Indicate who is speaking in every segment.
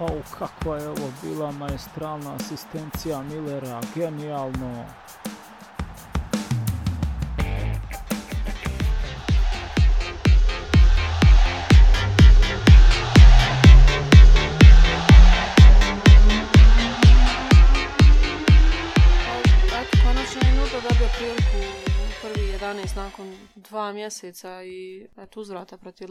Speaker 1: Au, kakva je ovo bila maestralna asistencija Millera, genijalno.
Speaker 2: 15 nakon dva mjeseca i eto, uzvrata protiv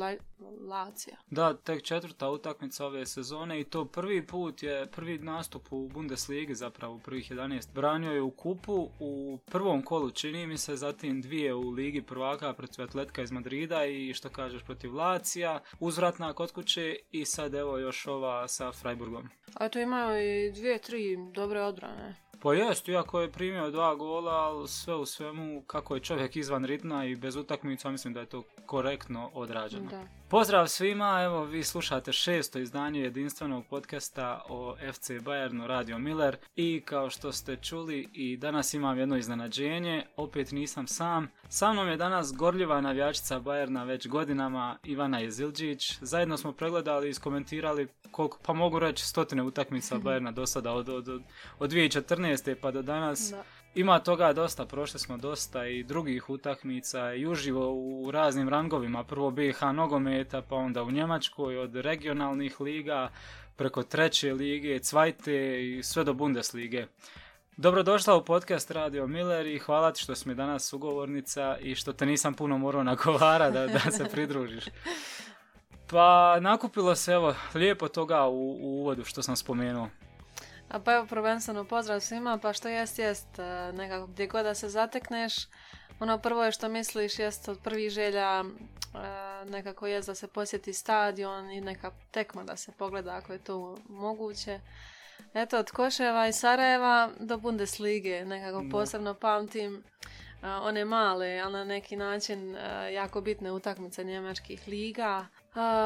Speaker 2: Lacija.
Speaker 1: Da, tek četvrta utakmica ove sezone i to prvi put je prvi nastup u Bundesligi zapravo prvih 11. Branio je u kupu u prvom kolu čini mi se, zatim dvije u Ligi prvaka protiv Atletka iz Madrida i što kažeš protiv Lacija, uzvratna kod kuće i sad evo još ova sa Freiburgom.
Speaker 2: A to imaju i dvije, tri dobre odbrane.
Speaker 1: Pa jest, iako je primio dva gola, ali sve u svemu kako je čovjek izvan ritma i bez utakmica, mislim da je to korektno odrađeno.
Speaker 2: Da.
Speaker 1: Pozdrav svima, evo vi slušate šesto izdanje jedinstvenog podcasta o FC Bayernu Radio Miller i kao što ste čuli i danas imam jedno iznenađenje, opet nisam sam. Sa mnom je danas gorljiva navijačica Bayerna već godinama Ivana Jezilđić. Zajedno smo pregledali i iskomentirali koliko, pa mogu reći stotine utakmica Bayerna do sada od, od, od, od 2014. pa do danas.
Speaker 2: Da.
Speaker 1: Ima toga dosta, prošli smo dosta i drugih utakmica i uživo u raznim rangovima. Prvo BiH nogometa, pa onda u Njemačkoj od regionalnih liga preko treće lige, cvajte i sve do Bundeslige. Dobrodošla u podcast Radio Miller i hvala ti što si mi danas sugovornica i što te nisam puno morao nagovara da, da se pridružiš. Pa nakupilo se evo lijepo toga u, u uvodu što sam spomenuo.
Speaker 2: A pa evo prvenstveno pozdrav svima, pa što jest jest, e, nekako gdje god da se zatekneš, ono prvo je što misliš jest od prvih želja e, nekako jest da se posjeti stadion i neka tekma da se pogleda ako je to moguće. Eto, od Koševa i Sarajeva do Bundeslige, nekako posebno pamtim e, one male, ali na neki način jako bitne utakmice njemačkih liga.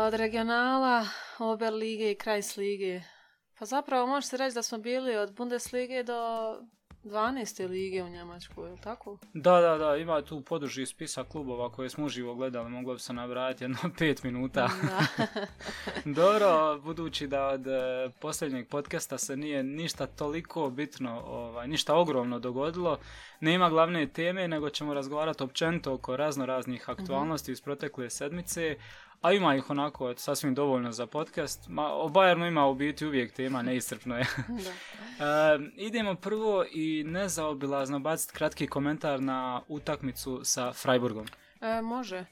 Speaker 2: Od regionala, Oberlige i Kreislige. Pa zapravo može se reći da smo bili od Bundeslige do 12. lige u Njemačkoj, je li tako?
Speaker 1: Da, da, da, ima tu poduži spisak klubova koje smo uživo gledali, moglo bi se nabrajati jedno pet minuta.
Speaker 2: Da.
Speaker 1: Dobro, budući da od e, posljednjeg podcasta se nije ništa toliko bitno, ovaj, ništa ogromno dogodilo, nema glavne teme, nego ćemo razgovarati općenito oko razno raznih aktualnosti iz protekle sedmice, a ima ih onako sasvim dovoljno za podcast. Ma, o Bayernu ima u biti uvijek tema, neiscrpno je.
Speaker 2: da.
Speaker 1: E, idemo prvo i nezaobilazno baciti kratki komentar na utakmicu sa Freiburgom.
Speaker 2: E, može.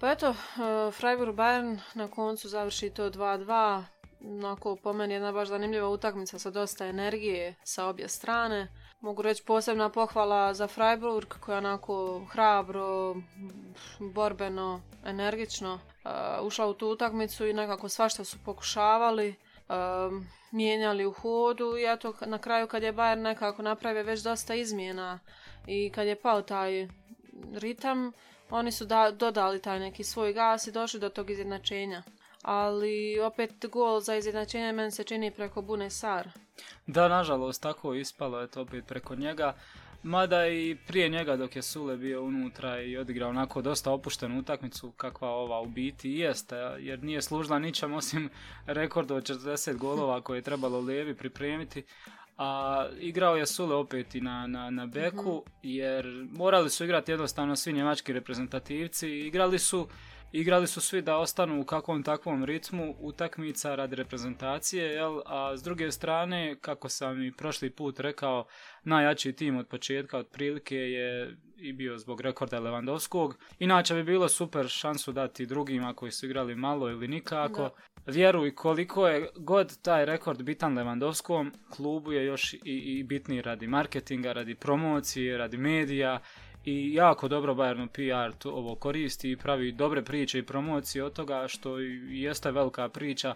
Speaker 2: Pa eto, e, Freiburg Bayern na koncu završi to 2-2. Onako, po meni jedna baš zanimljiva utakmica sa dosta energije sa obje strane. Mogu reći posebna pohvala za Freiburg koja je onako hrabro, borbeno, energično e, ušla u tu utakmicu i nekako svašta su pokušavali. e, mijenjali u hodu i eto na kraju kad je Bayern nekako napravio već dosta izmjena i kad je pao taj ritam, oni su da, dodali taj neki svoj gas i došli do tog izjednačenja. Ali opet gol za izjednačenje meni se čini preko Bune Sar.
Speaker 1: Da, nažalost, tako ispalo je to opet preko njega. Mada i prije njega dok je Sule bio unutra i odigrao onako dosta opuštenu utakmicu kakva ova u biti i jeste, jer nije služila ničem osim rekorda od 40 golova koje je trebalo Levi pripremiti. A igrao je Sule opet i na, na, na beku jer morali su igrati jednostavno svi njemački reprezentativci. Igrali su igrali su svi da ostanu u kakvom takvom ritmu utakmica radi reprezentacije, jel? a s druge strane, kako sam i prošli put rekao, najjači tim od početka otprilike je i bio zbog rekorda Lewandowskog. Inače bi bilo super šansu dati drugima koji su igrali malo ili nikako.
Speaker 2: Da.
Speaker 1: Vjeruj koliko je god taj rekord bitan Lewandowskom, klubu je još i, i bitniji radi marketinga, radi promocije, radi medija i jako dobro Bayernu PR to ovo koristi i pravi dobre priče i promocije od toga što i jeste velika priča,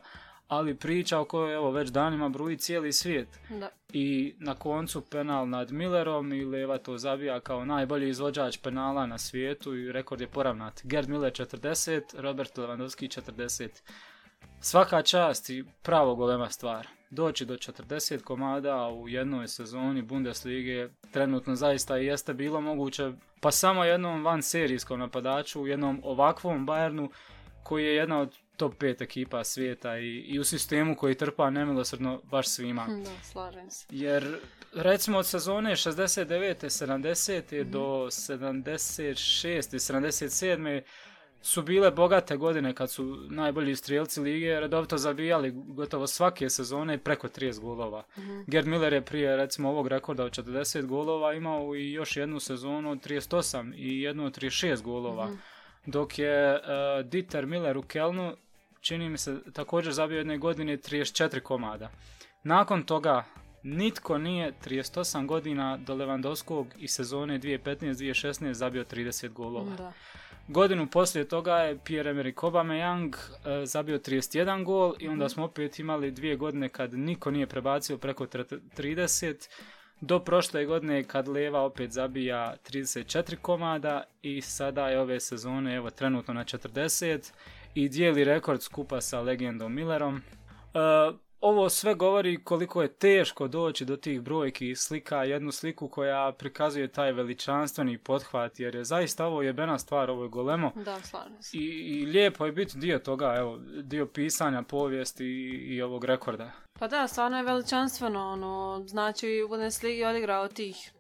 Speaker 1: ali priča o kojoj evo već danima bruji cijeli svijet.
Speaker 2: Da.
Speaker 1: I na koncu penal nad Millerom i Leva to zabija kao najbolji izvođač penala na svijetu i rekord je poravnat. Gerd Miller 40, Robert Lewandowski 40. Svaka čast i pravo golema stvar. Doći do 40 komada u jednoj sezoni Bundeslige trenutno zaista i jeste bilo moguće pa samo jednom van serijskom napadaču u jednom ovakvom Bayernu koji je jedna od top 5 ekipa svijeta i, i u sistemu koji trpa nemilosrdno baš svima.
Speaker 2: Da, slažem se.
Speaker 1: Jer recimo od sezone 69. 70. do 76. 77. su bile bogate godine kad su najbolji strijelci lige redovito zabijali gotovo svake sezone preko 30 golova. Gerd Miller je prije recimo ovog rekorda od 40 golova imao i još jednu sezonu od 38 i jednu od 36 golova. Dok je uh, Dieter Miller u Kelnu čini mi se također zabio jedne godine 34 komada. Nakon toga nitko nije 38 godina do Lewandowskog i sezone 2015-2016 zabio 30 golova.
Speaker 2: Da.
Speaker 1: Godinu poslije toga je Pierre-Emerick Aubameyang e, zabio 31 gol i onda smo opet imali dvije godine kad niko nije prebacio preko tre- 30 do prošle godine kad Leva opet zabija 34 komada i sada je ove sezone evo trenutno na 40 i dijeli rekord skupa sa legendom Millerom. E, ovo sve govori koliko je teško doći do tih brojki i slika jednu sliku koja prikazuje taj veličanstveni pothvat jer je zaista ovo jebena stvar, ovo je golemo
Speaker 2: Da, se.
Speaker 1: i, i lijepo je biti dio toga, evo, dio pisanja povijesti i, i ovog rekorda.
Speaker 2: Pa da, stvarno je veličanstveno, ono, znači u Bundesligi odigrao tih,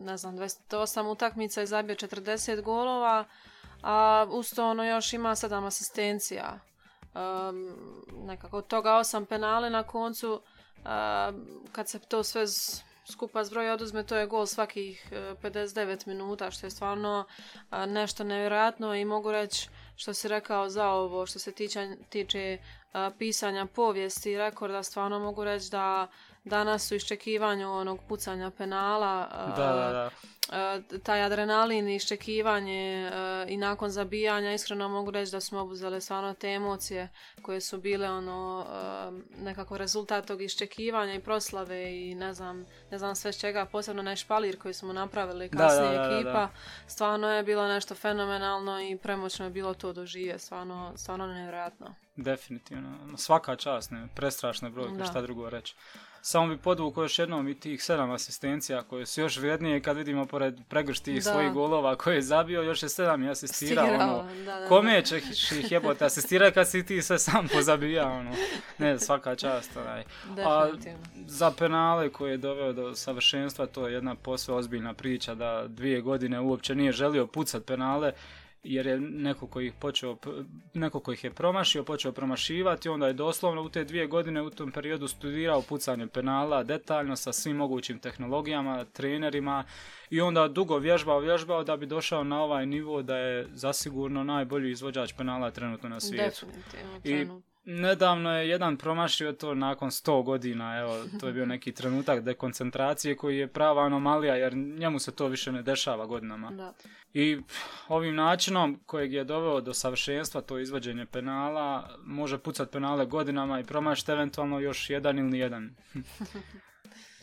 Speaker 2: ne znam, 28 utakmica i zabio 40 golova, a uz to ono još ima 7 asistencija. Um, nekako od toga 8 penale na koncu, um, kad se to sve z- skupa zbroji oduzme, to je gol svakih e, 59 minuta, što je stvarno a, nešto nevjerojatno i mogu reći što si rekao za ovo, što se tiče, tiče a, pisanja povijesti rekorda, stvarno mogu reći da danas su iščekivanju onog pucanja penala,
Speaker 1: Da, da, da.
Speaker 2: a, taj adrenalin i iščekivanje a, i nakon zabijanja, iskreno mogu reći da smo obuzele stvarno te emocije koje su bile ono nekako rezultat tog iščekivanja i proslave i ne znam, ne znam sve s čega, posebno onaj špalir koji smo napravili kasnije
Speaker 1: da, da, da,
Speaker 2: ekipa, stvarno je bilo nešto fenomenalno i premoćno je bilo to doživje, stvarno, stvarno nevjerojatno.
Speaker 1: Definitivno. Svaka čast, ne, prestrašne brojke,
Speaker 2: Da.
Speaker 1: šta drugo reći. Samo bi podvukao još jednom i tih sedam asistencija koje su još vrijednije kad vidimo pored pregršt tih
Speaker 2: Da.
Speaker 1: svojih golova koje je zabio, još je sedam i asistirao.
Speaker 2: Stirao,
Speaker 1: Ono,
Speaker 2: da, da,
Speaker 1: kome ćeš ih jebote asistirati kad si ti sve sam pozabija, ono. Ne, svaka čast, onaj. A za penale koje je doveo do savršenstva, to je jedna posve ozbiljna priča da dvije godine uopće nije želio pucat penale jer je neko koji ih počeo, neko koji ih je promašio, počeo promašivati, onda je doslovno u te dvije godine u tom periodu studirao pucanje penala detaljno sa svim mogućim tehnologijama, trenerima i onda dugo vježbao, vježbao da bi došao na ovaj nivo da je zasigurno najbolji izvođač penala trenutno na svijetu.
Speaker 2: Definitivno.
Speaker 1: I. nedavno je jedan promašio to nakon 100 godina, evo, to je bio neki trenutak dekoncentracije koji je prava anomalija jer njemu se to više ne dešava godinama.
Speaker 2: Da.
Speaker 1: I ovim načinom kojeg je doveo do savršenstva to izvođenje penala, može pucat penale godinama i promašiti eventualno još jedan ili jedan.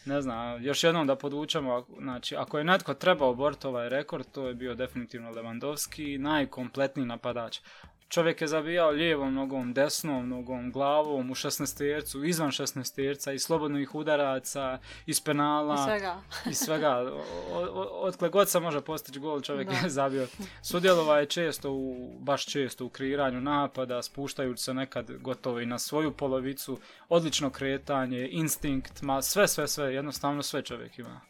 Speaker 1: ne znam, još jednom da podvučemo, znači, ako je netko trebao boriti ovaj rekord, to je bio definitivno Lewandowski, najkompletniji napadač. Čovjek je zabijao lijevom nogom, desnom nogom, glavom u 16 tercu, izvan 16 terca, iz slobodnih udaraca, iz penala
Speaker 2: I svega.
Speaker 1: i svega. O- o- Otkle god se može postići gol, čovjek
Speaker 2: Da.
Speaker 1: je zabio. Sudjelovao je često, u, baš često u kreiranju napada, spuštajući se nekad gotovo i na svoju polovicu, odlično kretanje, instinkt, ma sve, sve, sve, jednostavno sve čovjek ima.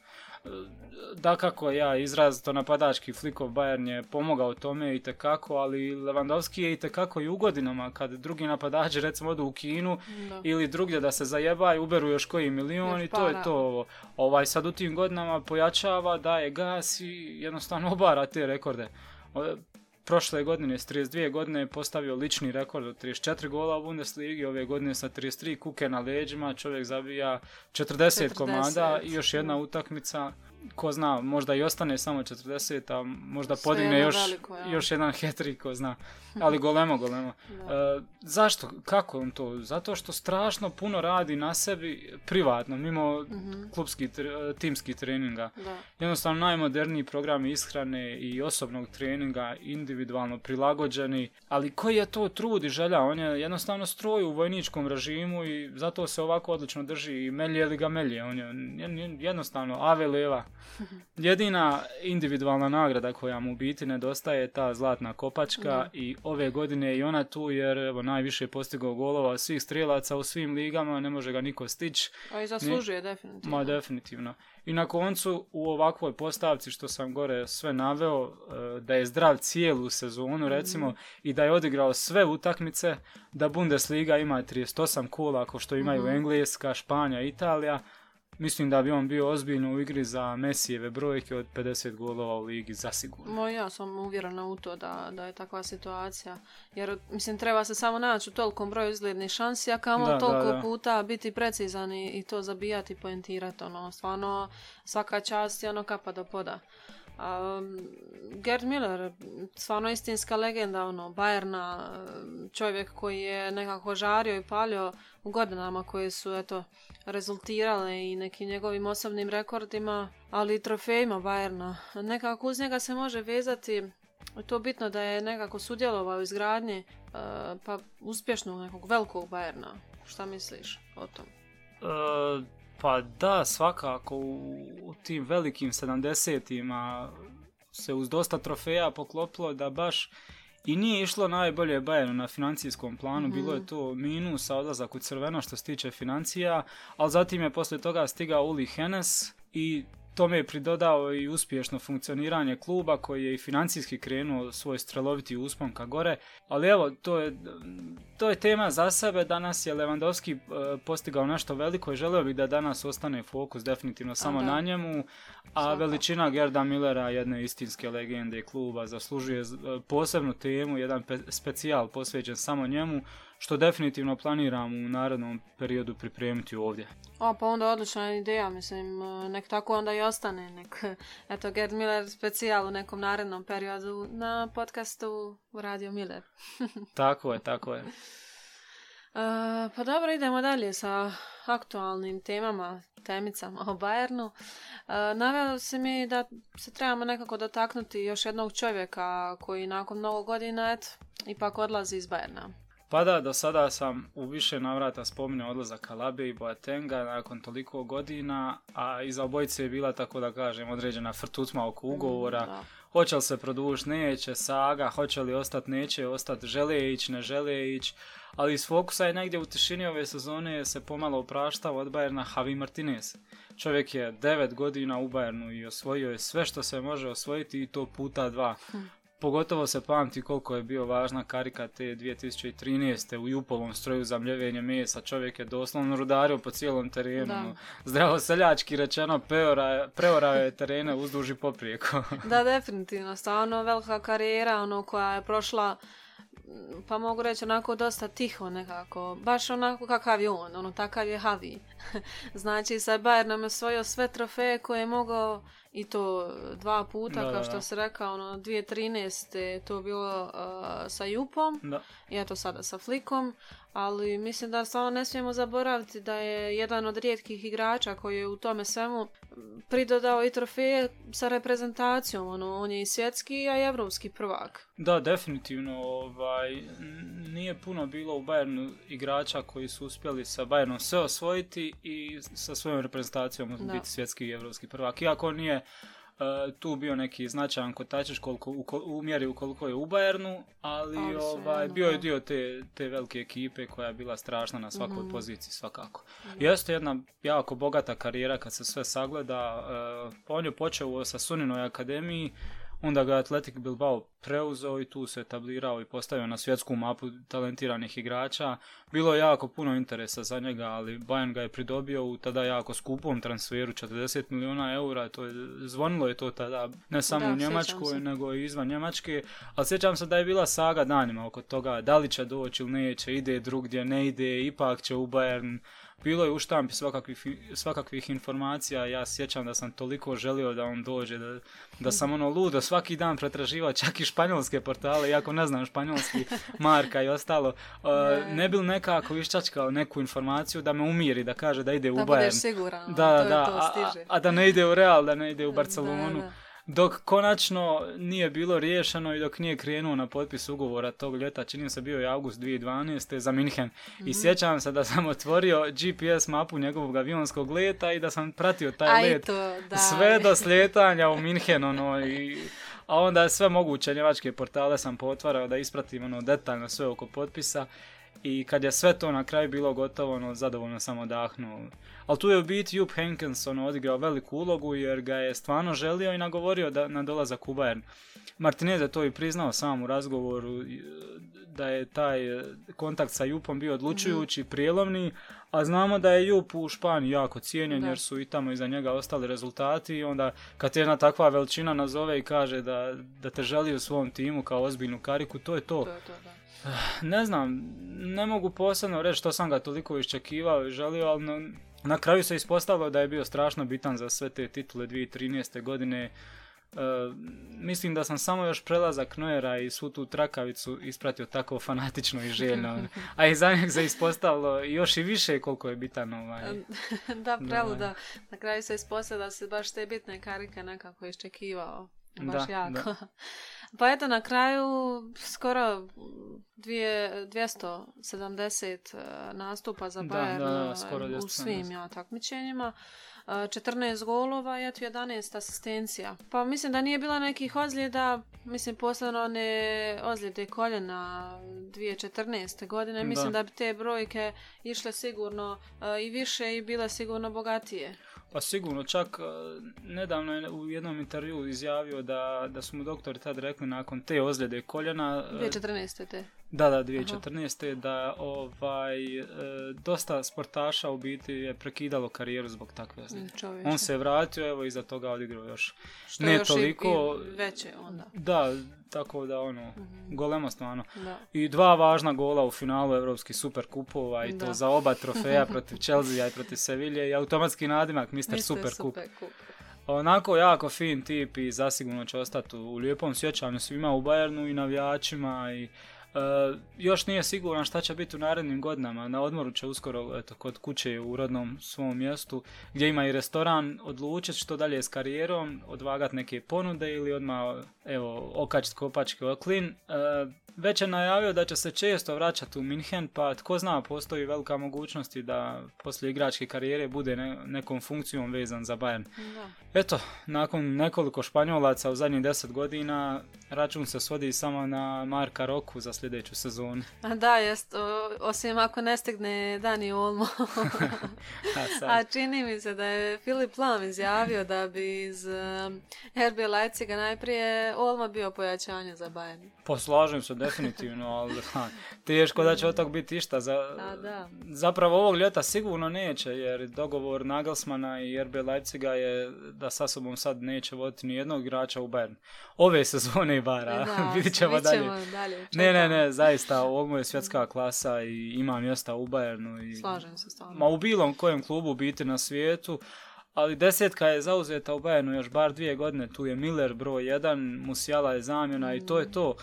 Speaker 1: Dakako ja izrazito napadački flikov Bayern je pomogao tome i tekako, ali Lewandowski je i tekako i u godinama kad drugi napadači recimo odu u Kinu
Speaker 2: Da.
Speaker 1: ili drugdje da se zajebaju, uberu još koji milion
Speaker 2: Još
Speaker 1: i to je to. Ovaj sad u tim godinama pojačava, daje gas i jednostavno obara te rekorde. Prošle godine s 32 godine je postavio lični rekord od 34 gola u Bundesligi, ove godine sa 33 kuke na leđima, čovjek zabija 40,
Speaker 2: 40,
Speaker 1: komada i još jedna utakmica, ko zna, možda i ostane samo 40, a možda
Speaker 2: Sve
Speaker 1: podigne još,
Speaker 2: veliko, ja.
Speaker 1: još jedan hetrik, ko zna. Ali golemo, golemo. E, zašto? Kako on to? Zato što strašno puno radi na sebi privatno, mimo
Speaker 2: Mhm.
Speaker 1: klubskih, timskih treninga.
Speaker 2: Da.
Speaker 1: Jednostavno najmoderniji programi ishrane i osobnog treninga, individualno prilagođeni, ali koji je to trud i želja? On je jednostavno stroj u vojničkom režimu i zato se ovako odlično drži i melje li ga melje. On jejen- jednostavno ave leva. Jedina individualna nagrada koja mu u biti nedostaje je ta zlatna kopačka
Speaker 2: Da.
Speaker 1: i ove godine je i ona tu jer evo najviše je postigao golova svih strijelaca u svim ligama, ne može ga niko stići.
Speaker 2: A i zaslužuje definitivno.
Speaker 1: Ma definitivno. I na koncu u ovakvoj postavci što sam gore sve naveo, e, da je zdrav cijelu sezonu recimo i da je odigrao sve utakmice, da Bundesliga ima 38 kola kao što imaju Engleska, Španja, Italija, mislim da bi on bio ozbiljno u igri za Mesijeve brojke od 50 golova u ligi zasigurno.
Speaker 2: Mo, ja sam uvjerena u to da, da je takva situacija. Jer, mislim, treba se samo naći u tolikom broju izglednih šansi, a kamo
Speaker 1: Da, da,
Speaker 2: toliko
Speaker 1: da.
Speaker 2: puta biti precizan i, i to zabijati i poentirati. Ono, stvarno, svaka čast je ono kapa do poda. Um, Gerd Miller, stvarno istinska legenda, ono, Bayerna, čovjek koji je nekako žario i palio u godinama koje su, eto, rezultirale i nekim njegovim osobnim rekordima, ali i trofejima Bayerna. Nekako uz njega se može vezati to bitno da je nekako sudjelovao u izgradnji uh, pa uspješnog nekog velikog Bayerna. Šta misliš o tom?
Speaker 1: E, pa da, svakako u, u tim velikim 70-ima se uz dosta trofeja poklopilo da baš i nije išlo najbolje Bayernu na financijskom planu, bilo je to minusa, odlazak u crveno što se tiče financija, ali zatim je poslije toga stigao Uli Hennes i tome je pridodao i uspješno funkcioniranje kluba koji je i financijski krenuo svoj streloviti uspon ka gore, ali evo, to je, to je tema za sebe, danas je Lewandowski e, postigao nešto veliko i želio bih da danas ostane fokus definitivno samo na njemu, a
Speaker 2: Svakako.
Speaker 1: veličina Gerda Millera, jedne istinske legende kluba, zaslužuje e, posebnu temu, jedan pe- specijal posvećen samo njemu, što definitivno planiram u narednom periodu pripremiti ovdje.
Speaker 2: O, pa onda odlična ideja, mislim, uh, nek tako onda i ostane, nek, eto, Gerd Miller specijal u nekom narednom periodu na podcastu Radio Miller.
Speaker 1: Tako je, tako je.
Speaker 2: Uh, pa dobro, idemo dalje sa aktualnim temama, temicama o Bayernu. Uh, naveo se mi da se trebamo nekako dotaknuti još jednog čovjeka koji nakon mnogo godina et, ipak odlazi iz Bayerna.
Speaker 1: Pa da, do sada sam u više navrata spominjao odlazak Kalabe i Boatenga nakon toliko godina, a iza obojice je bila, tako da kažem, određena frtutma oko ugovora.
Speaker 2: Da.
Speaker 1: Hoće li se produžiti, neće, saga, hoće li ostati, neće ostati, žele ići, ne žele ići. Ali iz fokusa je negdje u tišini ove sezone se pomalo opraštao od Bayerna Javi Martinez. Čovjek je 9 godina u Bayernu i osvojio je sve što se može osvojiti i to puta dva. Pogotovo se pamti koliko je bio važna karika te 2013. u Jupovom stroju za mljevenje mesa. Čovjek je doslovno rudario po cijelom terenu.
Speaker 2: Da.
Speaker 1: Zdravo seljački rečeno, preorao je terene uzduž i poprijeko.
Speaker 2: Da, definitivno. Stvarno velika karijera, ono, koja je prošla pa mogu reći onako dosta tiho nekako. Baš onako kakav je on, ono, takav je Havi. znači, sa Bayernom je osvojio sve trofeje koje je mogao i to dva puta,
Speaker 1: Da,
Speaker 2: kao što se rekao, ono, 2013. je to bilo uh, sa Jupom
Speaker 1: da.
Speaker 2: i eto sada sa Flikom, ali mislim da stvarno ne smijemo zaboraviti da je jedan od rijetkih igrača koji je u tome svemu pridodao i trofeje sa reprezentacijom, ono, on je i svjetski, a i evropski prvak.
Speaker 1: Da, definitivno. Ovaj, nije puno bilo u Bayernu igrača koji su uspjeli sa Bayernom sve osvojiti i sa svojom reprezentacijom
Speaker 2: Da.
Speaker 1: biti svjetski i evropski prvak. Iako nije e, tu bio neki značajan kotačić koliko, u, u mjeri ukoliko je u Bayernu, ali,
Speaker 2: Ali
Speaker 1: ovaj, bio je dio te, te velike ekipe koja je bila strašna na svakoj
Speaker 2: Mhm.
Speaker 1: poziciji svakako. Jeste jedna jako bogata karijera kad se sve sagleda. e, on je počeo sa Suninoj akademiji, onda ga je Atletic Bilbao preuzeo i tu se etablirao i postavio na svjetsku mapu talentiranih igrača. Bilo je jako puno interesa za njega, ali Bayern ga je pridobio u tada jako skupom transferu, 40 milijuna eura, to je, zvonilo je to tada ne samo
Speaker 2: Da,
Speaker 1: u Njemačkoj, nego i izvan Njemačke, ali sjećam se da je bila saga danima oko toga, da li će doći ili neće, ide drugdje, ne ide, ipak će u Bayern, bilo je u štampi svakakvih, svakakvih informacija, ja sjećam da sam toliko želio da on dođe, da, da sam ono ludo svaki dan pretraživao čak i španjolske portale, iako ne znam španjolski marka i ostalo, uh,
Speaker 2: Je.
Speaker 1: ne bi li nekako iščačkao neku informaciju da me umiri, da kaže da ide u
Speaker 2: Da
Speaker 1: Bayern.
Speaker 2: budeš siguran, ono,
Speaker 1: Da,
Speaker 2: to
Speaker 1: da,
Speaker 2: to
Speaker 1: a, a-
Speaker 2: stiže.
Speaker 1: a da ne ide u Real, da ne ide u Barcelonu.
Speaker 2: Da, da.
Speaker 1: Dok konačno nije bilo riješeno i dok nije krenuo na potpis ugovora tog ljeta, čini se bio je august 2012. za Minhen. I
Speaker 2: Mhm.
Speaker 1: sjećam se da sam otvorio GPS mapu njegovog avionskog leta i da sam pratio taj
Speaker 2: A i
Speaker 1: let
Speaker 2: to, da.
Speaker 1: sve do slijetanja u Minhen, ono, i, a onda sve moguće njemačke portale sam potvarao da ispratim ono detaljno sve oko potpisa i kad je sve to na kraju bilo gotovo, ono, zadovoljno sam odahnuo. Ali tu je u biti Jupp Heynckes ono, odigrao veliku ulogu jer ga je stvarno želio i nagovorio da, na dolazak u Bayern. Martinez je to i priznao sam u razgovoru i, da je taj e, kontakt sa Jupom bio odlučujući, prijelovni, a znamo da je Jup u Španiji jako cijenjen
Speaker 2: Da.
Speaker 1: jer su i tamo iza njega ostali rezultati i onda kad te jedna takva veličina nazove i kaže da, da te želi u svom timu kao ozbiljnu kariku, to je to.
Speaker 2: To je to, da.
Speaker 1: Ne znam, ne mogu posebno reći što sam ga toliko iščekivao i želio, ali na kraju se ispostavilo da je bio strašno bitan za sve te titule 2013. godine. E, mislim da sam samo još prelazak Neuera i svu tu trakavicu ispratio tako fanatično i željno. A i za njeg se ispostavilo još i više koliko je bitan ovaj.
Speaker 2: da, pravo,
Speaker 1: Da.
Speaker 2: da. Na kraju se ispostavilo da se baš te bitne karike nekako iščekivao. Baš
Speaker 1: Da,
Speaker 2: jako.
Speaker 1: da.
Speaker 2: Pa eto, na kraju skoro dvije, 270 eh, nastupa za Bayern
Speaker 1: da, da,
Speaker 2: eh,
Speaker 1: skoro
Speaker 2: u
Speaker 1: 270.
Speaker 2: svim ja, takmičenjima. Eh, 14 golova i eto 11 asistencija. Pa mislim da nije bila nekih ozljeda, mislim posebno one ozljede koljena 2014. godine, mislim
Speaker 1: Da.
Speaker 2: da bi te brojke išle sigurno i više i bile sigurno bogatije.
Speaker 1: Pa sigurno, čak e, nedavno je u jednom intervju izjavio da, da su mu doktori tad rekli nakon te ozljede koljena, e,
Speaker 2: 2014. te.
Speaker 1: Da, da, 2014. da ovaj, e, dosta sportaša u biti je prekidalo karijeru zbog takve ozljede.
Speaker 2: Čovječe.
Speaker 1: On se vratio, evo, iza toga odigrao još.
Speaker 2: Što
Speaker 1: ne
Speaker 2: je još
Speaker 1: toliko-
Speaker 2: i veće onda.
Speaker 1: Da, tako da, ono,
Speaker 2: Mhm.
Speaker 1: golemo stvarno.
Speaker 2: Da.
Speaker 1: I dva važna gola u finalu Europskih superkupova i to
Speaker 2: Da.
Speaker 1: za oba trofeja protiv Chelsea i protiv Sevilje i automatski nadimak Mr. Superkup.
Speaker 2: Superkup.
Speaker 1: Onako jako fin tip i zasigurno će ostati u lijepom sjećanju svima u Bayernu i navijačima i e, još nije siguran šta će biti u narednim godinama. Na odmoru će uskoro eto, kod kuće u rodnom svom mjestu gdje ima i restoran odlučiti što dalje s karijerom, odvagat neke ponude ili odmah evo, okačit oklin. E, već je najavio da će se često vraćati u Minhen, pa tko zna, postoji velika mogućnost da poslije igračke karijere bude ne- nekom funkcijom vezan za Bayern.
Speaker 2: Da.
Speaker 1: Eto, nakon nekoliko Španjolaca u zadnjih deset godina, račun se svodi samo na Marka Roku za sljedeću sezonu.
Speaker 2: A da, jest, o- osim ako ne stigne Dani Olmo.
Speaker 1: A
Speaker 2: A čini mi se da je Filip Lam izjavio da bi iz um, RB Leipziga najprije Olmo bio pojačanje za Bayern.
Speaker 1: poslažem se definitivno, ali ha, teško da će od tog biti išta. Za,
Speaker 2: A da.
Speaker 1: Zapravo ovog ljeta sigurno neće, jer dogovor Nagelsmana i RB Leipziga je da sa sobom sad neće voditi ni jednog igrača u Bayern. Ove sezone i bara,
Speaker 2: Da,
Speaker 1: vidit ćemo dalje.
Speaker 2: dalje.
Speaker 1: Ne, ne, ne, zaista, ovo je svjetska klasa i ima mjesta u Bayernu. I...
Speaker 2: Slažem se stvarno.
Speaker 1: Ma u bilo kojem klubu biti na svijetu, ali desetka je zauzeta u Bayernu još bar dvije godine. Tu je Miller broj jedan, Musiala je zamjena i to je to.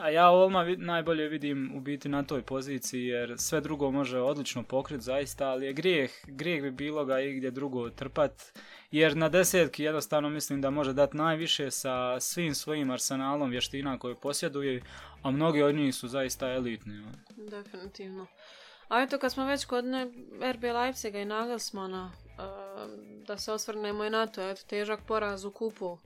Speaker 1: A ja Olma najbolje vidim u biti na toj poziciji jer sve drugo može odlično pokriti zaista, ali je grijeh, grijeh bi bilo ga igdje drugo trpat. Jer na desetki jednostavno mislim da može dati najviše sa svim svojim arsenalom vještina koje posjeduje, a mnogi od njih su zaista elitni. ono.
Speaker 2: Definitivno. A eto, kad smo već kod ne, RB Leipziga i Nagelsmana, um, da se osvrnemo i na to, eto, težak poraz u kupu uh,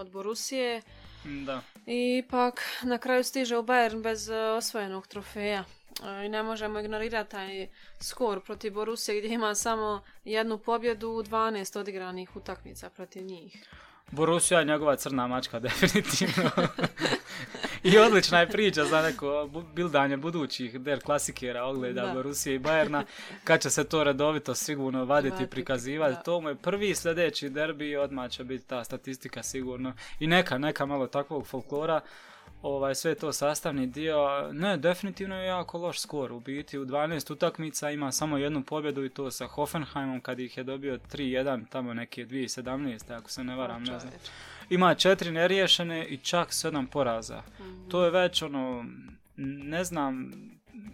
Speaker 2: od Borusije.
Speaker 1: Da.
Speaker 2: I ipak na kraju stiže u Bayern bez uh, osvojenog trofeja. Uh, I ne možemo ignorirati taj skor protiv Borusije gdje ima samo jednu pobjedu u 12 odigranih utakmica protiv njih.
Speaker 1: Borussia je njegova crna mačka, definitivno. I odlična je priča za neko bildanje budućih der klasikera ogleda
Speaker 2: Da.
Speaker 1: Borusije i Bajerna, kad će se to redovito sigurno vaditi i prikazivati.
Speaker 2: da.
Speaker 1: To mu je prvi sljedeći derbi i odmah će biti ta statistika sigurno. I neka, neka malo takvog folklora. Ovaj, sve to sastavni dio. Ne, definitivno je jako loš skor. U biti u 12 utakmica ima samo jednu pobjedu i to sa Hoffenheimom kad ih je dobio 3-1 tamo neke 2017. ako se ne varam, ne znam. Ima četiri neriješene i čak sedam poraza. To je već ono, ne znam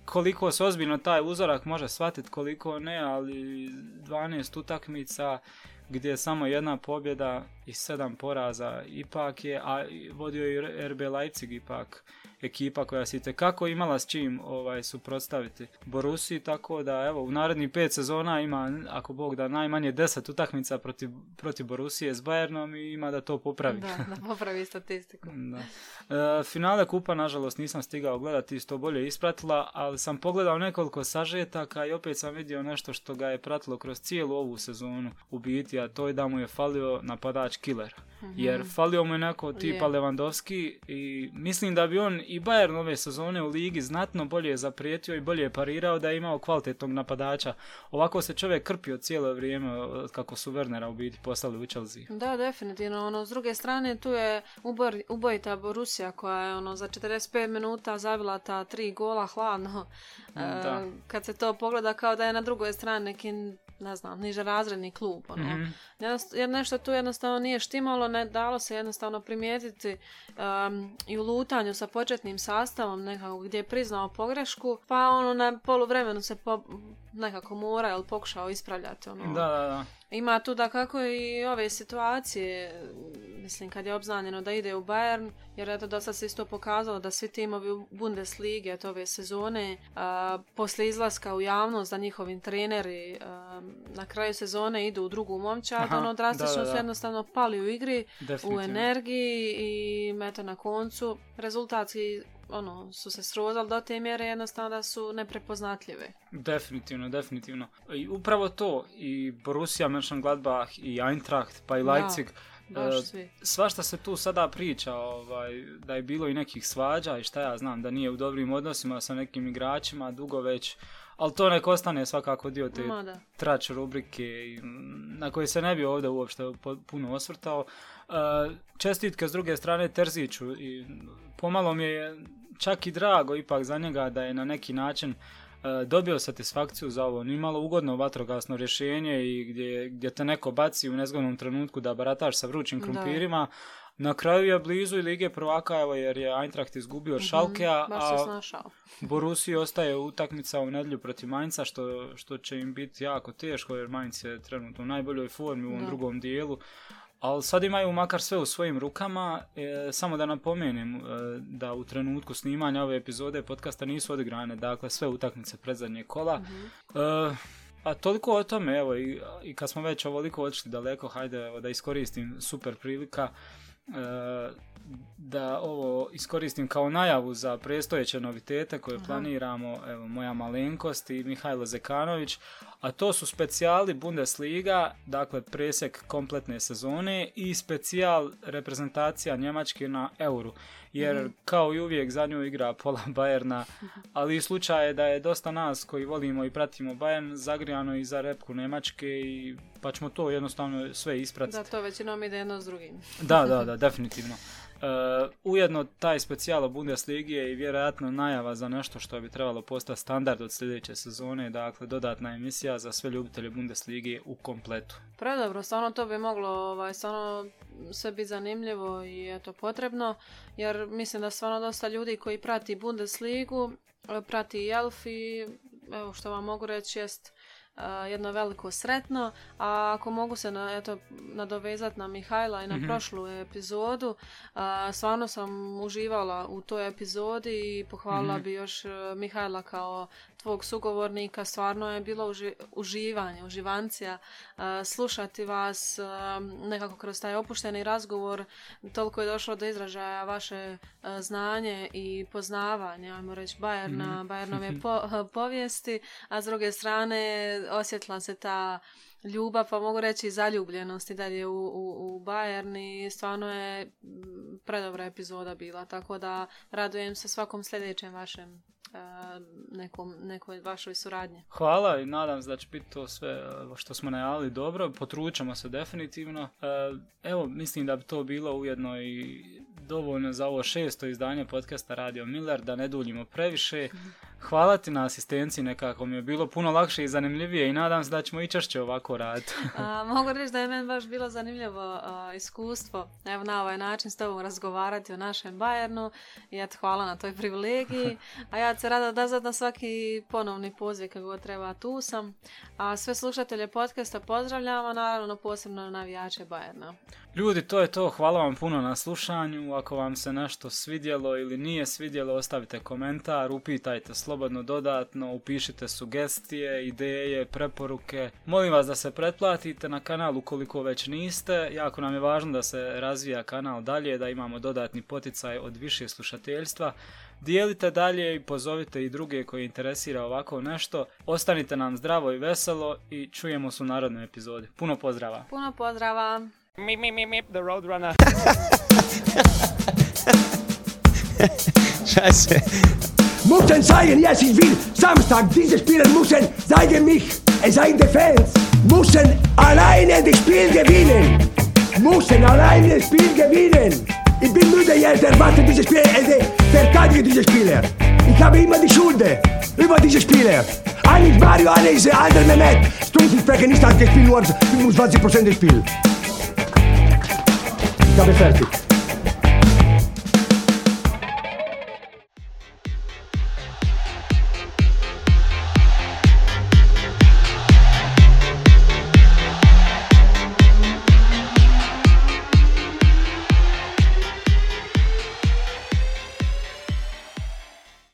Speaker 1: koliko se ozbiljno taj uzorak može shvatiti, koliko ne, ali 12 utakmica gdje je samo jedna pobjeda i sedam poraza ipak je, a vodio je RB Leipzig ipak ekipa koja se itekako imala s čim ovaj, suprotstaviti Borusi, tako da evo u narednih pet sezona ima, ako Bog da, najmanje deset utakmica protiv, protiv Borusije s Bayernom i ima da to popravi.
Speaker 2: Da, da popravi statistiku.
Speaker 1: da. E, finale kupa, nažalost, nisam stigao gledati, isto bolje ispratila, ali sam pogledao nekoliko sažetaka i opet sam vidio nešto što ga je pratilo kroz cijelu ovu sezonu u biti, a to je da mu je falio napadač killer. Mhm. Jer falio mu je neko tipa Lewandowski i mislim da bi on i Bayern ove sezone u ligi znatno bolje zaprijetio i bolje parirao da je imao kvalitetnog napadača. Ovako se čovjek krpio cijelo vrijeme kako su Wernera u biti poslali u Chelsea.
Speaker 2: Da, definitivno. Ono, s druge strane tu je ubor, ubojita Borussia koja je ono, za 45 minuta zavila ta tri gola hladno. Da. E, kad se to pogleda kao da je na drugoj strani neki ne znam, niže razredni klub. Ono. mm Jer nešto tu jednostavno nije štimalo, ne dalo se jednostavno primijetiti um, i u lutanju sa početnim sastavom nekako gdje je priznao pogrešku, pa ono na poluvremenu se po, nekako mora ili pokušao ispravljati. Ono.
Speaker 1: Da, da, da.
Speaker 2: Ima tu da kako i ove situacije, mislim kad je obznanjeno da ide u Bayern, jer eto sad se isto pokazalo da svi timovi u Bundeslige eto ove sezone, a, poslije izlaska u javnost da njihovi treneri na kraju sezone idu u drugu momčad, ono drastično su jednostavno pali u igri, u energiji i eto na koncu rezultatski ono, su se srozali do te mjere jednostavno da su neprepoznatljive.
Speaker 1: Definitivno, definitivno. I upravo to, i Borussia Mönchengladbach, i Eintracht, pa i Leipzig,
Speaker 2: da, baš svi.
Speaker 1: svašta se tu sada priča, ovaj, da je bilo i nekih svađa i šta ja znam, da nije u dobrim odnosima sa nekim igračima dugo već, ali to nek ostane svakako dio te trač rubrike na koje se ne bi ovdje uopšte puno osvrtao. Čestitke s druge strane Terziću i pomalo mi je čak i drago ipak za njega da je na neki način e, dobio satisfakciju za ovo. Nije malo ugodno vatrogasno rješenje i gdje, gdje te neko baci u nezgodnom trenutku da barataš sa vrućim krumpirima. Na kraju je blizu i Lige prvaka evo, jer je Eintracht izgubio od mm
Speaker 2: a
Speaker 1: Borusi ostaje utakmica u nedlju protiv Mainca što, što će im biti jako teško jer Mainz je trenutno u najboljoj formi u ovom drugom dijelu. Ali sad imaju makar sve u svojim rukama, e, samo da napomenem e, da u trenutku snimanja ove epizode podcasta nisu odigrane, dakle sve utakmice predzadnje kola. mm a toliko o tome, evo, i, i kad smo već ovoliko otišli daleko, hajde evo, da iskoristim super prilika da ovo iskoristim kao najavu za prestojeće novitete koje planiramo, evo, moja malenkost i Mihajlo Zekanović, a to su specijali Bundesliga, dakle presjek kompletne sezone i specijal reprezentacija Njemačke na Euru, jer mhm. kao i uvijek za nju igra pola Bayerna, ali slučaj je da je dosta nas koji volimo i pratimo Bayern zagrijano i za repku Njemačke i pa ćemo to jednostavno sve ispratiti.
Speaker 2: Da, to većinom ide jedno s drugim.
Speaker 1: da, da, da, definitivno. Uh, ujedno taj specijal Bundesligi je i vjerojatno najava za nešto što bi trebalo postati standard od sljedeće sezone, dakle dodatna emisija za sve ljubitelje Bundeslige u kompletu.
Speaker 2: Predobro, stvarno to bi moglo ovaj, stvarno sve biti zanimljivo i to potrebno, jer mislim da stvarno dosta ljudi koji prati Bundesligu, prati i Elfi, evo što vam mogu reći jest jedno veliko sretno, a ako mogu se na, eto, nadovezati na Mihajla i na mm prošlu epizodu, a, stvarno sam uživala u toj epizodi i pohvalila mm bi još e, Mihajla kao tvog sugovornika, stvarno je bilo uživanje, uživancija, slušati vas nekako kroz taj opušteni razgovor, toliko je došlo do izražaja vaše znanje i poznavanje, ajmo reći, Bajerna, mm Bajernove povijesti, a s druge strane osjetila se ta ljubav, pa mogu reći zaljubljenost i dalje u, u, u Bayern i stvarno je predobra epizoda bila, tako da radujem se svakom sljedećem vašem nekom, nekoj vašoj suradnji.
Speaker 1: Hvala i nadam se da će biti to sve što smo najavili dobro. Potručamo se definitivno. Evo, mislim da bi to bilo ujedno i dovoljno za ovo šesto izdanje podcasta Radio Miller, da ne duljimo previše. Hvala ti na asistenciji nekako mi je bilo puno lakše i zanimljivije i nadam se da ćemo i češće ovako raditi.
Speaker 2: mogu reći da je meni baš bilo zanimljivo iskustvo evo na ovaj način s tobom razgovarati o našem Bajernu i eto hvala na toj privilegiji. A ja ja se rada odazvat na svaki ponovni poziv kako god treba, tu sam. A sve slušatelje podcasta pozdravljamo, naravno posebno navijače Bajerna.
Speaker 1: Ljudi, to je to. Hvala vam puno na slušanju. Ako vam se nešto svidjelo ili nije svidjelo, ostavite komentar, upitajte slobodno dodatno, upišite sugestije, ideje, preporuke. Molim vas da se pretplatite na kanal ukoliko već niste. Jako nam je važno da se razvija kanal dalje, da imamo dodatni poticaj od više slušateljstva. Dijelite dalje i pozovite i druge koji interesira ovako nešto. Ostanite nam zdravo i veselo i čujemo se u narodnoj epizodi. Puno pozdrava!
Speaker 2: Puno pozdrava!
Speaker 3: Meep, meep, meep, meep, the Roadrunner.
Speaker 4: Scheiße.
Speaker 5: Müssen zeigen, yes, ich will. Samstag, diese Spieler müssen zeigen mich. Es seien die Fans. Müssen alleine das Spiel gewinnen. Müssen alleine das Spiel gewinnen. Ich bin müde jetzt, erwarte diese Spieler, äh, verteidige diese Spieler. Ich habe immer die Schuld über diese Spieler. Einer ist Mario, einer ist der andere Mehmet. Stumpfsprechen ist das Spiel nur 25% des Spiels. Ich habe fertig.